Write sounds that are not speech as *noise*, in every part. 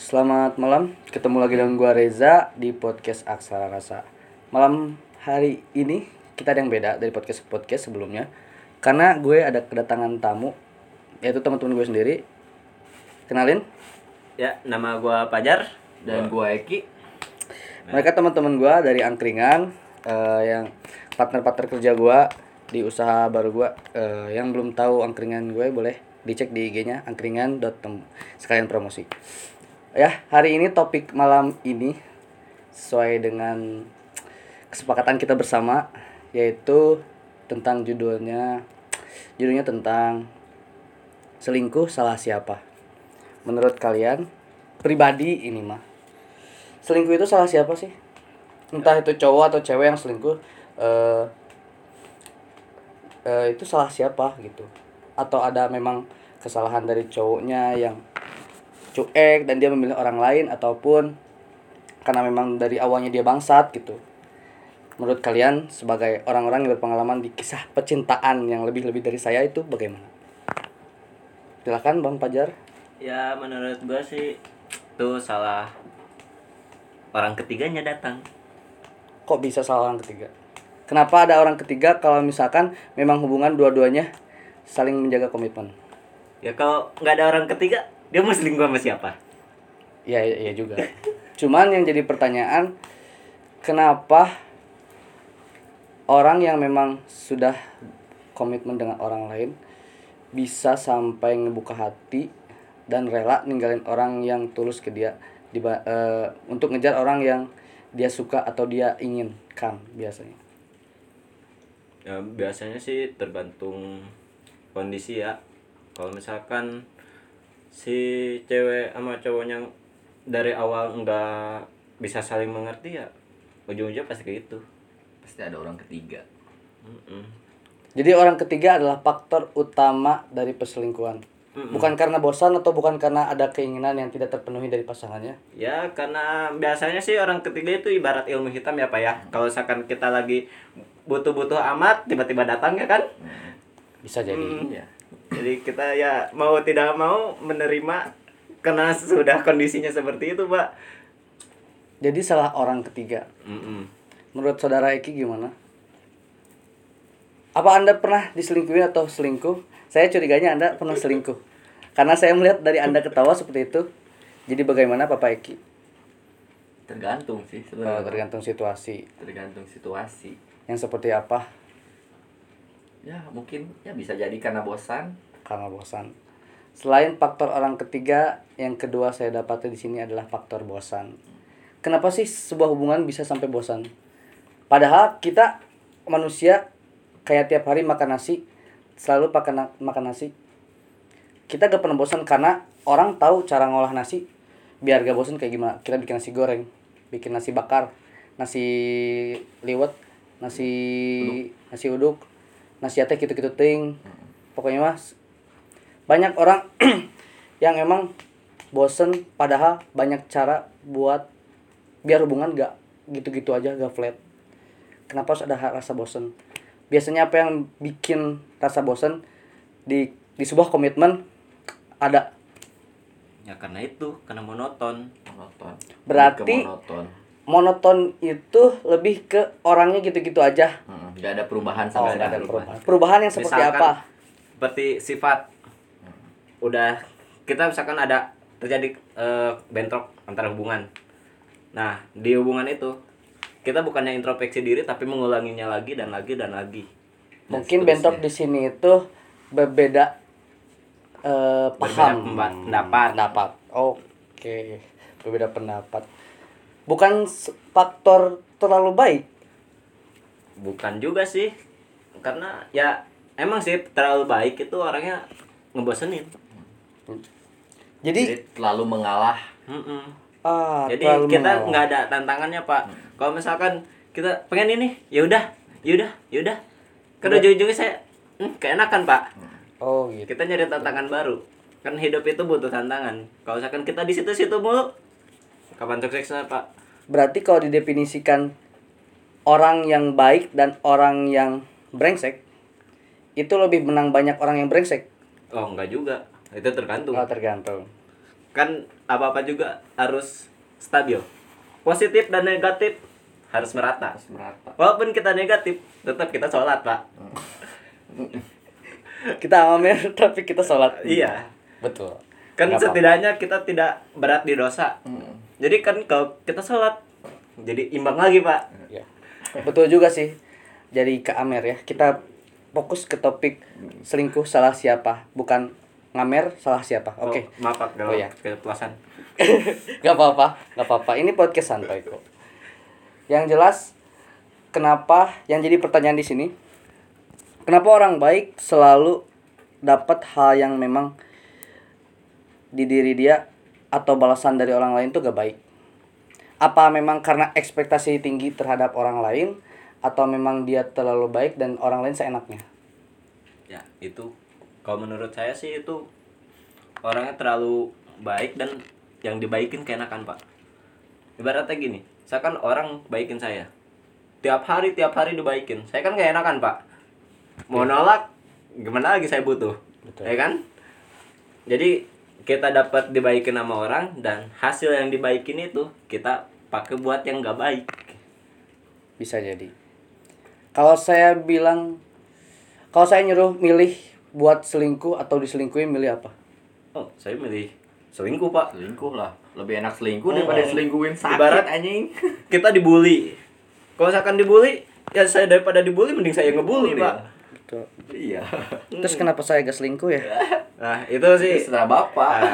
Selamat malam, ketemu lagi dengan gua Reza di podcast Aksara Rasa. Malam hari ini kita ada yang beda dari podcast podcast sebelumnya, karena gue ada kedatangan tamu, yaitu teman-teman gue sendiri. Kenalin, Ya, nama gua Pajar. dan gua Eki mereka teman-teman gua dari Angkringan, eh, yang partner-partner kerja gua di usaha baru gua. Eh, yang belum tahu Angkringan gue boleh dicek di IG-nya angkringan.tem sekalian promosi. Ya, hari ini topik malam ini sesuai dengan kesepakatan kita bersama yaitu tentang judulnya judulnya tentang selingkuh salah siapa. Menurut kalian pribadi ini mah selingkuh itu salah siapa sih? Entah itu cowok atau cewek yang selingkuh eh eh, itu salah siapa gitu? Atau ada memang kesalahan dari cowoknya yang cuek dan dia memilih orang lain ataupun karena memang dari awalnya dia bangsat gitu. Menurut kalian sebagai orang-orang yang berpengalaman di kisah percintaan yang lebih-lebih dari saya itu bagaimana? Silakan Bang Pajar. Ya, menurut gua sih itu salah orang ketiganya datang. Kok bisa salah orang ketiga? Kenapa ada orang ketiga kalau misalkan memang hubungan dua-duanya saling menjaga komitmen? Ya kalau nggak ada orang ketiga, dia mau selingkuh sama siapa? Iya, iya iya juga. Cuman yang jadi pertanyaan, kenapa orang yang memang sudah komitmen dengan orang lain bisa sampai ngebuka hati dan rela ninggalin orang yang tulus ke dia diba- eh, untuk ngejar orang yang dia suka atau dia inginkan biasanya. Ya, biasanya sih tergantung kondisi ya. Kalau misalkan si cewek sama cowoknya dari awal nggak bisa saling mengerti ya ujung-ujungnya pasti kayak gitu. pasti ada orang ketiga Mm-mm. Jadi orang ketiga adalah faktor utama dari perselingkuhan. Mm-mm. Bukan karena bosan atau bukan karena ada keinginan yang tidak terpenuhi dari pasangannya. Ya karena biasanya sih orang ketiga itu ibarat ilmu hitam ya pak ya. Kalau misalkan kita lagi butuh-butuh amat tiba-tiba datang ya kan. Bisa jadi. Hmm. ya Jadi kita ya mau tidak mau menerima karena sudah kondisinya seperti itu pak. Jadi salah orang ketiga. Mm-mm. Menurut saudara Eki gimana? Apa Anda pernah diselingkuhin atau selingkuh? Saya curiganya Anda pernah selingkuh. Karena saya melihat dari Anda ketawa seperti itu. Jadi bagaimana Papa Eki? tergantung sih sebenarnya tergantung situasi. tergantung situasi Yang seperti apa? Ya mungkin ya bisa jadi karena bosan Karena bosan. Selain faktor orang ketiga, yang kedua saya dapati di sini adalah faktor bosan. Kenapa sih sebuah hubungan bisa sampai bosan? Padahal kita manusia kayak tiap hari makan nasi, selalu pakai na- makan nasi. Kita gak pernah bosan karena orang tahu cara ngolah nasi biar gak bosan kayak gimana. Kita bikin nasi goreng, bikin nasi bakar, nasi liwet, nasi nasi uduk, nasi teh gitu-gitu ting. Pokoknya mas banyak orang *clears throat* yang emang bosen padahal banyak cara buat biar hubungan gak gitu-gitu aja gak flat. Kenapa harus ada rasa bosen? Biasanya apa yang bikin rasa bosen? Di di sebuah komitmen ada. Ya karena itu karena monoton. monoton. Berarti- monoton monoton itu lebih ke orangnya gitu-gitu aja. Mm, nggak ada perubahan oh sama nggak ada sekali perubahan. Perubahan yang seperti Misalkan apa? Seperti sifat udah kita misalkan ada terjadi eh, bentrok antara hubungan. Nah di hubungan itu kita bukannya introspeksi diri tapi mengulanginya lagi dan lagi dan lagi. Dan mungkin bentrok di sini itu berbeda Berbeda paham. pemba- pendapat. pendapat. Oke berbeda pendapat bukan faktor terlalu baik Bukan juga sih. Karena ya emang sih terlalu baik itu orangnya ngebosenin. jadi, jadi terlalu mengalah Mm-mm. ah Jadi terlalu kita nggak ada tantangannya pak. Kalau misalkan kita pengen ini, ya udah, ya udah, ya udah. Kan Udah. ujung-ujungnya saya hmm, keenakan pak. oh gitu Kita nyari tantangan baru. Kan hidup itu butuh tantangan. Kalau misalkan kita di situ-situ mulu, kapan suksesnya pak? berarti kalau didefinisikan orang yang baik dan orang yang brengsek itu lebih menang banyak orang yang brengsek Oh enggak juga. Itu tergantung. oh, tergantung kan apa apa juga harus stabil positif dan negatif harus merata Harus merata. walaupun kita negatif tetap kita sholat pak *laughs* Kita amer tapi kita sholat. iya Betul. kan apa-apa. setidaknya kita tidak berat di dosa Hmm. Jadi kan kalau kita sholat jadi imbang lagi pak Ya. Betul juga sih. Jadi ke Amer ya. Kita fokus ke topik selingkuh salah siapa, bukan ngamer salah siapa. Oke. oh, maaf pak kalau Oh, iya. keceplosan *laughs* Gak apa-apa, gak apa-apa. Ini podcast santai kok. Yang jelas, kenapa yang jadi pertanyaan di sini, kenapa orang baik selalu dapat hal yang memang di diri dia atau balasan dari orang lain tuh gak baik? Apa memang karena ekspektasi tinggi terhadap orang lain atau memang dia terlalu baik dan orang lain seenaknya? ya itu. Kalau menurut saya sih itu orangnya terlalu baik dan yang dibaikin keenakan pak. Ibaratnya gini saya kan orang baikin saya. Tiap hari tiap hari dibaikin. Saya kan gak enakan pak. Mau nolak gimana lagi saya butuh? Betul. ya kan? Jadi kita dapat dibaikin sama orang dan hasil yang dibaikin itu kita pakai buat yang gak baik Bisa jadi. Kalau saya bilang, kalau saya nyuruh milih buat selingkuh atau diselingkuhin, milih apa? oh saya milih selingkuh pak Selingkuh lah. Lebih enak selingkuh daripada Oh. selingkuhin sakit Ibarat- anjing. kita dibully kalau misalkan dibully ya saya daripada dibully mending saya Ngebully, pak Betul. Iya. Terus kenapa saya gak selingkuh ya? *laughs* nah itu sih Terserah bapak. Ah,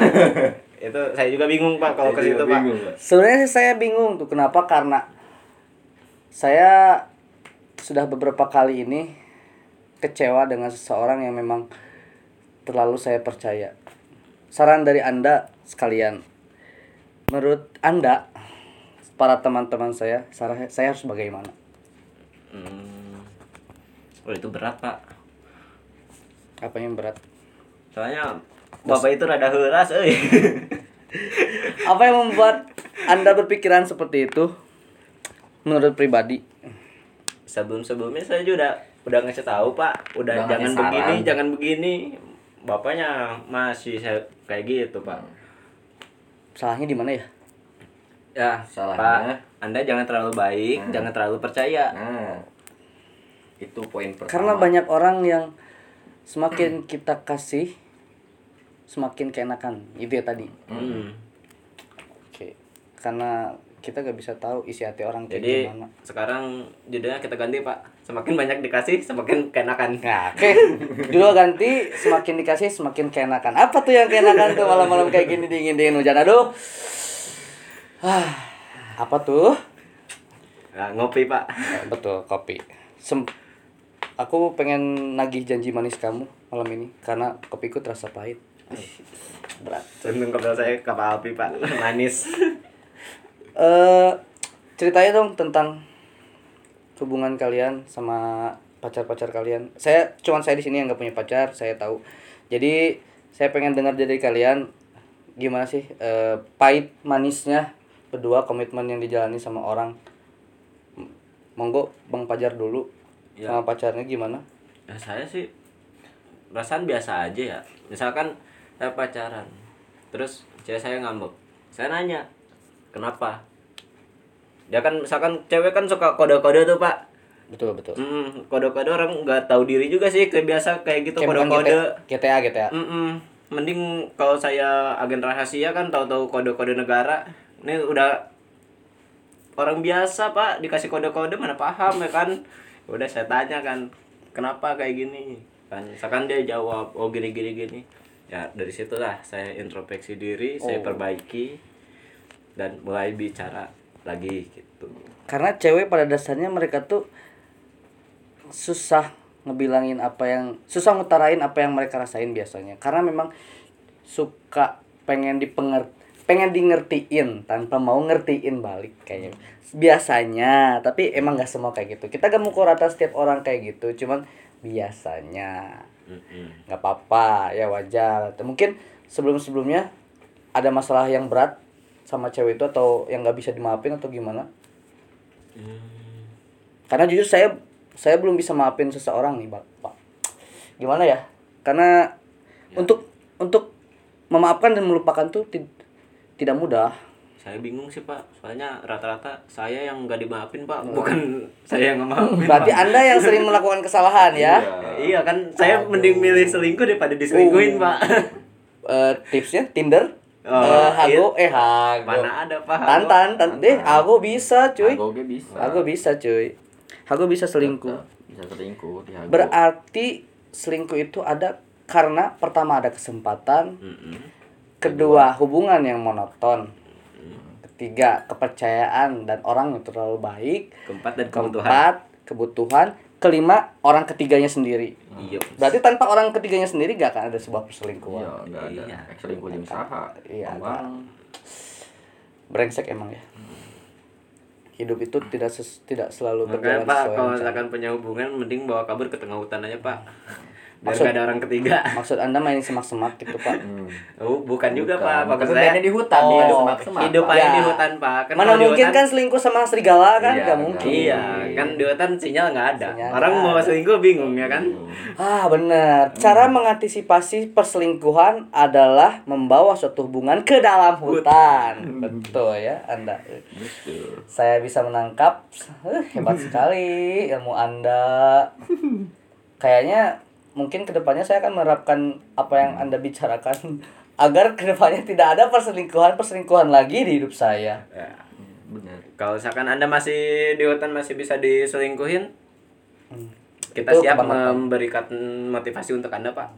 itu saya juga bingung pak kalau ke situ pak. Sebenarnya sih saya bingung tuh kenapa karena saya sudah beberapa kali ini kecewa dengan seseorang yang memang terlalu saya percaya. Saran dari Anda sekalian. Menurut Anda para teman-teman saya, saya harus bagaimana? Hmm. Oh itu berat pak Apa yang berat? soalnya bapak itu rada heras eh *laughs* Apa yang membuat Anda berpikiran seperti itu? Menurut pribadi. sebelum sebelumnya saya juga udah ngasih tahu pak udah Udah jangan begini saran. jangan begini bapaknya masih saya kayak gitu pak Salahnya di mana ya? ya Salahnya. pak anda jangan terlalu baik Hmm. jangan terlalu percaya Nah. Itu poin pertama. Karena banyak orang yang semakin *clears throat* kita kasih semakin keenakan. Itu ya tadi. Hmm. Oke. Karena kita gak bisa tahu isi hati orang kayak Jadi gimana. sekarang judulnya kita ganti pak. Semakin banyak dikasih, semakin keenakan. Nah, oke. Dulu ganti semakin dikasih semakin keenakan. Apa tuh yang keenakan tuh malam-malam kayak gini dingin-dingin hujan aduh. Ah, apa tuh? Nah, ngopi pak. Betul, kopi. Sem Aku pengen nagih janji manis kamu malam ini karena kopiku terasa pahit. Berat. Untung kepala saya kapal api pak. Manis. *laughs* Eh ceritanya dong tentang hubungan kalian sama pacar-pacar kalian. Saya cuman saya di sini yang nggak punya pacar, saya tahu. Jadi saya pengen dengar dari kalian gimana sih eh, pahit manisnya berdua komitmen yang dijalani sama orang. Monggo Bang Pajar dulu Ya. sama pacarnya gimana? Ya saya sih perasaan biasa aja ya. Misalkan saya pacaran, terus cewek saya ngambek. Saya nanya, kenapa? Ya kan misalkan cewek kan suka kode-kode tuh pak. Betul betul. Hmm, kode-kode orang nggak tahu diri juga sih kayak biasa kayak gitu kode-kode. GTA GTA. Mm-mm. Mending kalau saya agen rahasia kan tahu-tahu kode-kode negara. Ini udah orang biasa pak dikasih kode-kode mana paham ya kan? Udah saya tanya kan kenapa kayak gini kan? Misalkan dia jawab oh gini gini gini. Ya dari situlah saya introspeksi diri, saya Oh. perbaiki dan mulai bicara lagi gitu. karena cewek pada dasarnya mereka tuh susah ngebilangin apa yang susah ngutarain apa yang mereka rasain biasanya karena memang suka pengen dipenger pengen di ngertiin tanpa mau ngertiin balik kayaknya. Biasanya tapi emang nggak semua kayak gitu. Kita gak mau rata setiap orang kayak gitu cuman biasanya nggak apa-apa ya wajar. Mungkin sebelum sebelumnya ada masalah yang berat sama cewek itu atau yang nggak bisa dimaafin atau gimana? Hmm. karena jujur saya saya belum bisa maafin seseorang nih pak. Gimana ya? Karena untuk untuk memaafkan dan melupakan tuh tidak mudah. saya bingung sih pak soalnya rata-rata saya yang nggak dimaafin pak bukan *laughs* saya yang nggak maafin Berarti Pak. Anda yang sering melakukan kesalahan ya. iya kan saya mending milih selingkuh daripada diselingkuhin pak *laughs* Eh, tipsnya Tinder. Oh, Eh, Hago iya. eh Hago. mana ada pak Tantan, tan deh, Hago bisa, cuy. Hago bisa. Hago bisa, cuy. Hago bisa selingkuh. Bisa selingkuh di Hago. Berarti selingkuh itu ada karena pertama ada kesempatan, Mm-mm. Kedua hubungan yang monoton, ketiga kepercayaan dan orang yang terlalu baik, keempat dan kebutuhan keempat kebutuhan, kelima orang ketiganya sendiri. iya Berarti tanpa orang ketiganya sendiri gak akan ada sebuah Iya, perselingkuhan. enggak ada. Iya. Selingkuh saha. Iya, Bang. Brengsek emang ya. Hidup itu tidak ses- tidak selalu makanya berjalan pak sesuai kalau misalkan punya hubungan mending bawa kabur ke tengah hutan aja pak Maksud- nggak ada orang ketiga *laughs* Maksud Anda main semak-semak gitu, Pak? Hmm. oh bukan juga Bukan. pak Tapi maksud saya mainnya di hutan, Oh, di semak-semak. hidup Pak. aja Ya. di hutan pak kan Mana mungkin hutan- kan selingkuh sama serigala kan? Iya, Gak mungkin. Iya, kan di hutan sinyal nggak ada. Sinyal Orang nggak mau ada. selingkuh bingung ya kan? Ah, benar. Cara mengantisipasi perselingkuhan adalah membawa suatu hubungan ke dalam hutan. Betul ya, Anda. Betul. Saya bisa menangkap. Eh, hebat *laughs* sekali ilmu Anda. Kayaknya mungkin ke depannya saya akan menerapkan apa yang Anda bicarakan *laughs* agar ke depannya tidak ada perselingkuhan-perselingkuhan lagi di hidup saya. Ya. Benar. Kalau misalkan Anda masih di hutan masih bisa diselingkuhin, Hmm. kita Itu siap memberikan motivasi untuk Anda, Pak.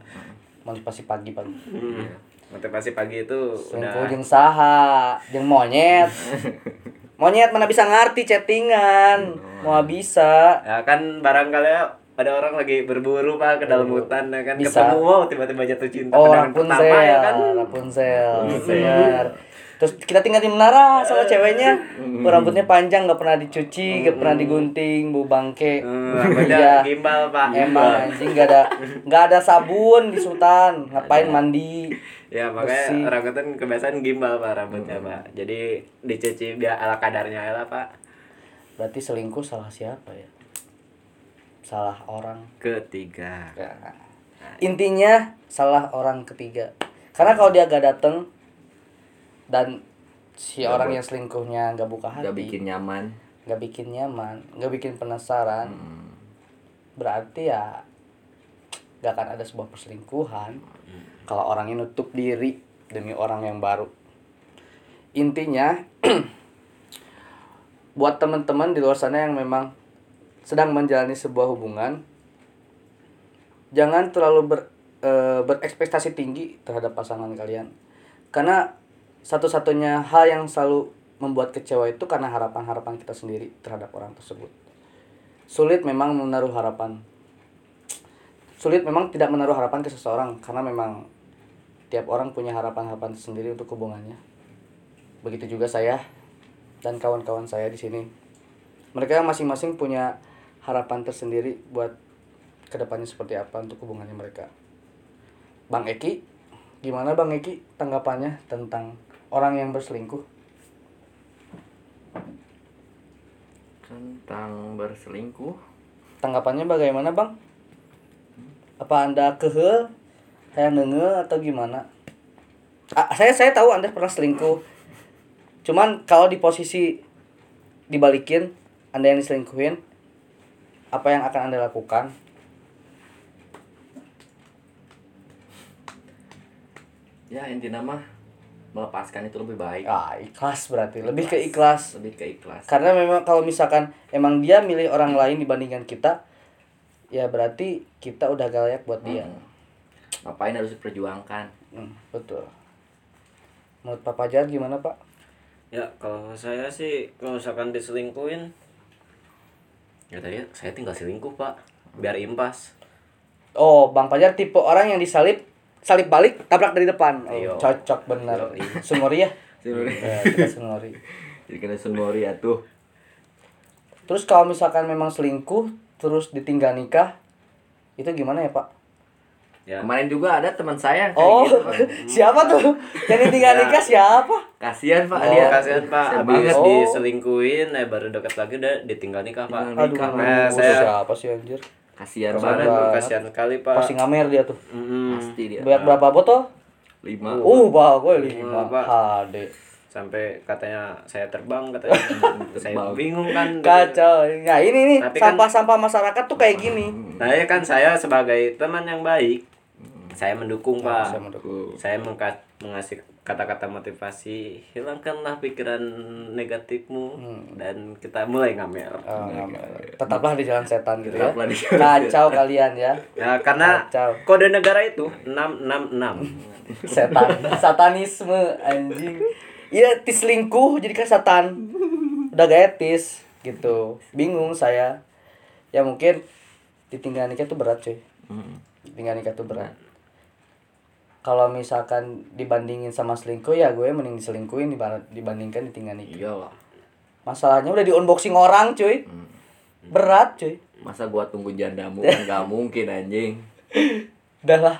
Motivasi pagi, Pak. Hmm. Motivasi pagi itu Selingkuh udah jeung saha, jeung monyet. *laughs* Monyet mana bisa ngerti chattingan. Mau bisa. ya kan barangkali ada orang lagi berburu Pak ke dalam hutan ya kan Bisa. ketemu wow tiba-tiba jatuh cinta Oh, Rapunzel, pertama ya kan. Rapunzel, bener. Terus kita tinggal di menara sama ceweknya, Hmm. rambutnya panjang, nggak pernah dicuci, nggak pernah digunting, bau bangke. Rambutnya Iya. gimbal Pak. Emang anjing nggak ada nggak ada sabun di sultan, ngapain mandi? Ya makanya Bersih. orang hutan kebiasaan gimbal Pak rambutnya Pak. Jadi dicuci biar ala kadarnya ya lah Pak. Berarti selingkuh salah siapa ya? Salah orang. Ketiga. Ya. Intinya salah orang ketiga. Karena kalau dia gak dateng dan si Nggak orang yang selingkuhnya nggak buka hati, Gak bikin nyaman. nggak bikin nyaman, nggak bikin penasaran, Hmm. berarti ya gak akan ada sebuah perselingkuhan. Kalau orangnya nutup diri demi orang yang baru. Intinya *clears throat* buat teman-teman di luar sana yang memang sedang menjalani sebuah hubungan jangan terlalu ber, eh, berekspektasi tinggi terhadap pasangan kalian. Karena satu-satunya hal yang selalu membuat kecewa itu karena harapan-harapan kita sendiri terhadap orang tersebut. Sulit memang menaruh harapan. Sulit memang tidak menaruh harapan ke seseorang karena memang tiap orang punya harapan-harapan sendiri untuk hubungannya. Begitu juga saya dan kawan-kawan saya di sini. Mereka masing-masing punya harapan tersendiri buat ke depannya seperti apa untuk hubungannya mereka? Bang Eki gimana Bang Eki tanggapannya tentang orang yang berselingkuh? Tentang berselingkuh. tanggapannya bagaimana Bang? Apa anda kehel? Kayak nenge atau gimana? Ah, saya saya tahu anda pernah selingkuh. Cuman kalau di posisi dibalikin anda yang diselingkuhin apa yang akan anda lakukan Ya intinya mah melepaskan itu lebih baik. ah ikhlas berarti lebih ke ikhlas Lebih ke ikhlas. karena memang kalau misalkan emang dia milih orang lain dibandingkan kita ya berarti kita udah gak layak buat dia Hmm. Ngapain harus diperjuangkan? Hmm, betul menurut Pak Fajar gimana Pak Ya kalau saya sih kalau misalkan diselingkuhin ya tadi saya tinggal selingkuh Pak biar impas. Oh, Bang Fajar tipe orang yang disalip, salip balik, tabrak dari depan. Oh, Iya. cocok bener. Iya. Sunori ya? *laughs* Sunori. Ya, kita Sunori. *laughs* Jadi kena sunmori ya tuh. Terus kalau misalkan memang selingkuh, terus ditinggal nikah, itu gimana ya Pak? Ya. Kemarin juga ada teman saya yang kayak Oh, gitu. *laughs* siapa tuh? Yang ditinggal Ya. nikah siapa? Kasihan Pak Oh, dia. kasihan Pak, Saya habis banget. Oh. diselingkuhin, eh baru dekat lagi udah ditinggal nikah Pak. Tinggal Aduh, nikah, Nah, saya- siapa sih anjir? Kasihan banget. Kemarin tuh kasihan sekali Pak. Pasti ngamer dia tuh. Mm-mm. Pasti dia. Bayar berapa botol? Lima. Uh, bagus lima Lima, Pak. HD. sampai katanya saya terbang katanya *laughs* saya bingung kan kacau nah ini nih Tapi kan- sampah-sampah masyarakat tuh kayak gini nah ya kan saya sebagai teman yang baik saya mendukung pak. saya mendukung. saya mengka- mengasih kata-kata motivasi hilangkanlah pikiran negatifmu. Dan kita mulai ngamer. Oh, nggak- tetaplah di jalan setan gitu ya. Di kacau kalian ya. Ya karena Kacau. kode negara itu 666 *laughs* setan. Satanisme anjing. Iya tis selingkuh jadi kan setan. Udah gak etis gitu. Bingung saya. Ya mungkin ditinggal nikah tuh berat cuy. Hmm. tinggal nikah tuh berat kalau misalkan dibandingin sama selingkuh ya gue mending diselingkuhin dibanding- dibandingkan ditinggal nikah Iyalah. masalahnya udah di unboxing orang cuy Hmm. berat cuy Masa gua tunggu jandamu kan gak *laughs* mungkin anjing. udah lah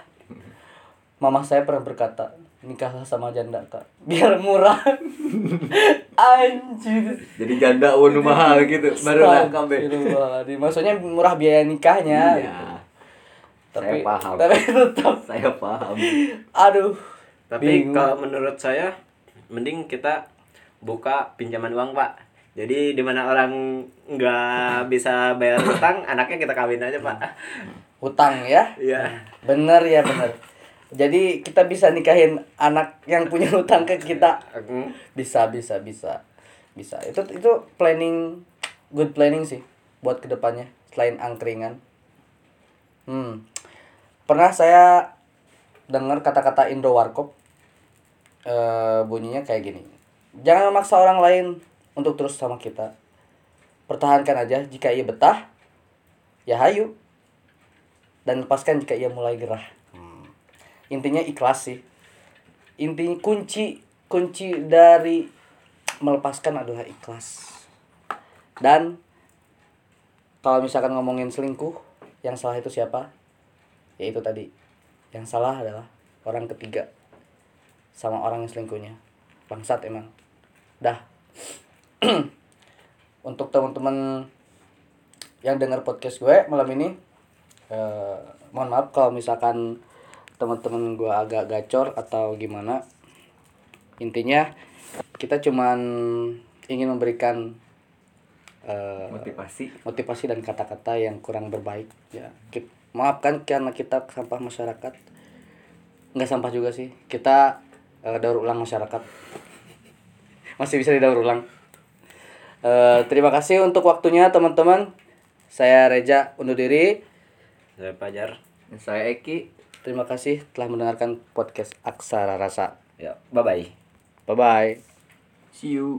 mama saya pernah berkata nikahlah sama janda kak biar murah *laughs* anjir Jadi janda unu mahal gitu. Baru. Astagfirullahaladzim. maksudnya murah biaya nikahnya Iya. Tapi Saya paham. tapi *laughs* tetap. Saya paham. aduh tapi Bingung. kalau menurut saya mending kita buka pinjaman uang pak. Jadi di mana orang nggak bisa bayar utang *laughs* anaknya kita kawin aja pak. Hutang ya? Iya. Bener ya bener. Jadi kita bisa nikahin anak yang punya *laughs* hutang ke kita. Hmm. bisa bisa bisa. Bisa. Itu itu planning good planning sih buat ke depannya selain angkringan. Hmm pernah saya dengar kata-kata Indo Warkop eh bunyinya kayak gini. Jangan memaksa orang lain untuk terus sama kita. Pertahankan aja jika ia betah ya hayu. Dan lepaskan jika ia mulai gerah. Hmm. intinya ikhlas sih. Intinya kunci kunci dari melepaskan adalah ikhlas. Dan kalau misalkan ngomongin selingkuh yang salah itu siapa ya itu tadi. Yang salah adalah orang ketiga sama orang yang selingkuhnya. Bangsat emang. Dah. *clears throat* Untuk teman-teman yang dengar podcast gue malam ini eh, mohon maaf kalau misalkan teman-teman gue agak gacor atau gimana. Intinya kita cuman ingin memberikan eh, Motivasi. motivasi dan kata-kata yang kurang berbaik. Ya maafkan karena kita sampah masyarakat. Nggak sampah juga sih. Kita eh, daur ulang masyarakat. *laughs* Masih bisa didaur ulang. Eh, terima kasih untuk waktunya teman-teman. Saya Reja undur diri. Saya pajar Saya Eki. terima kasih telah mendengarkan podcast Aksara Rasa. Ya bye bye bye bye See you.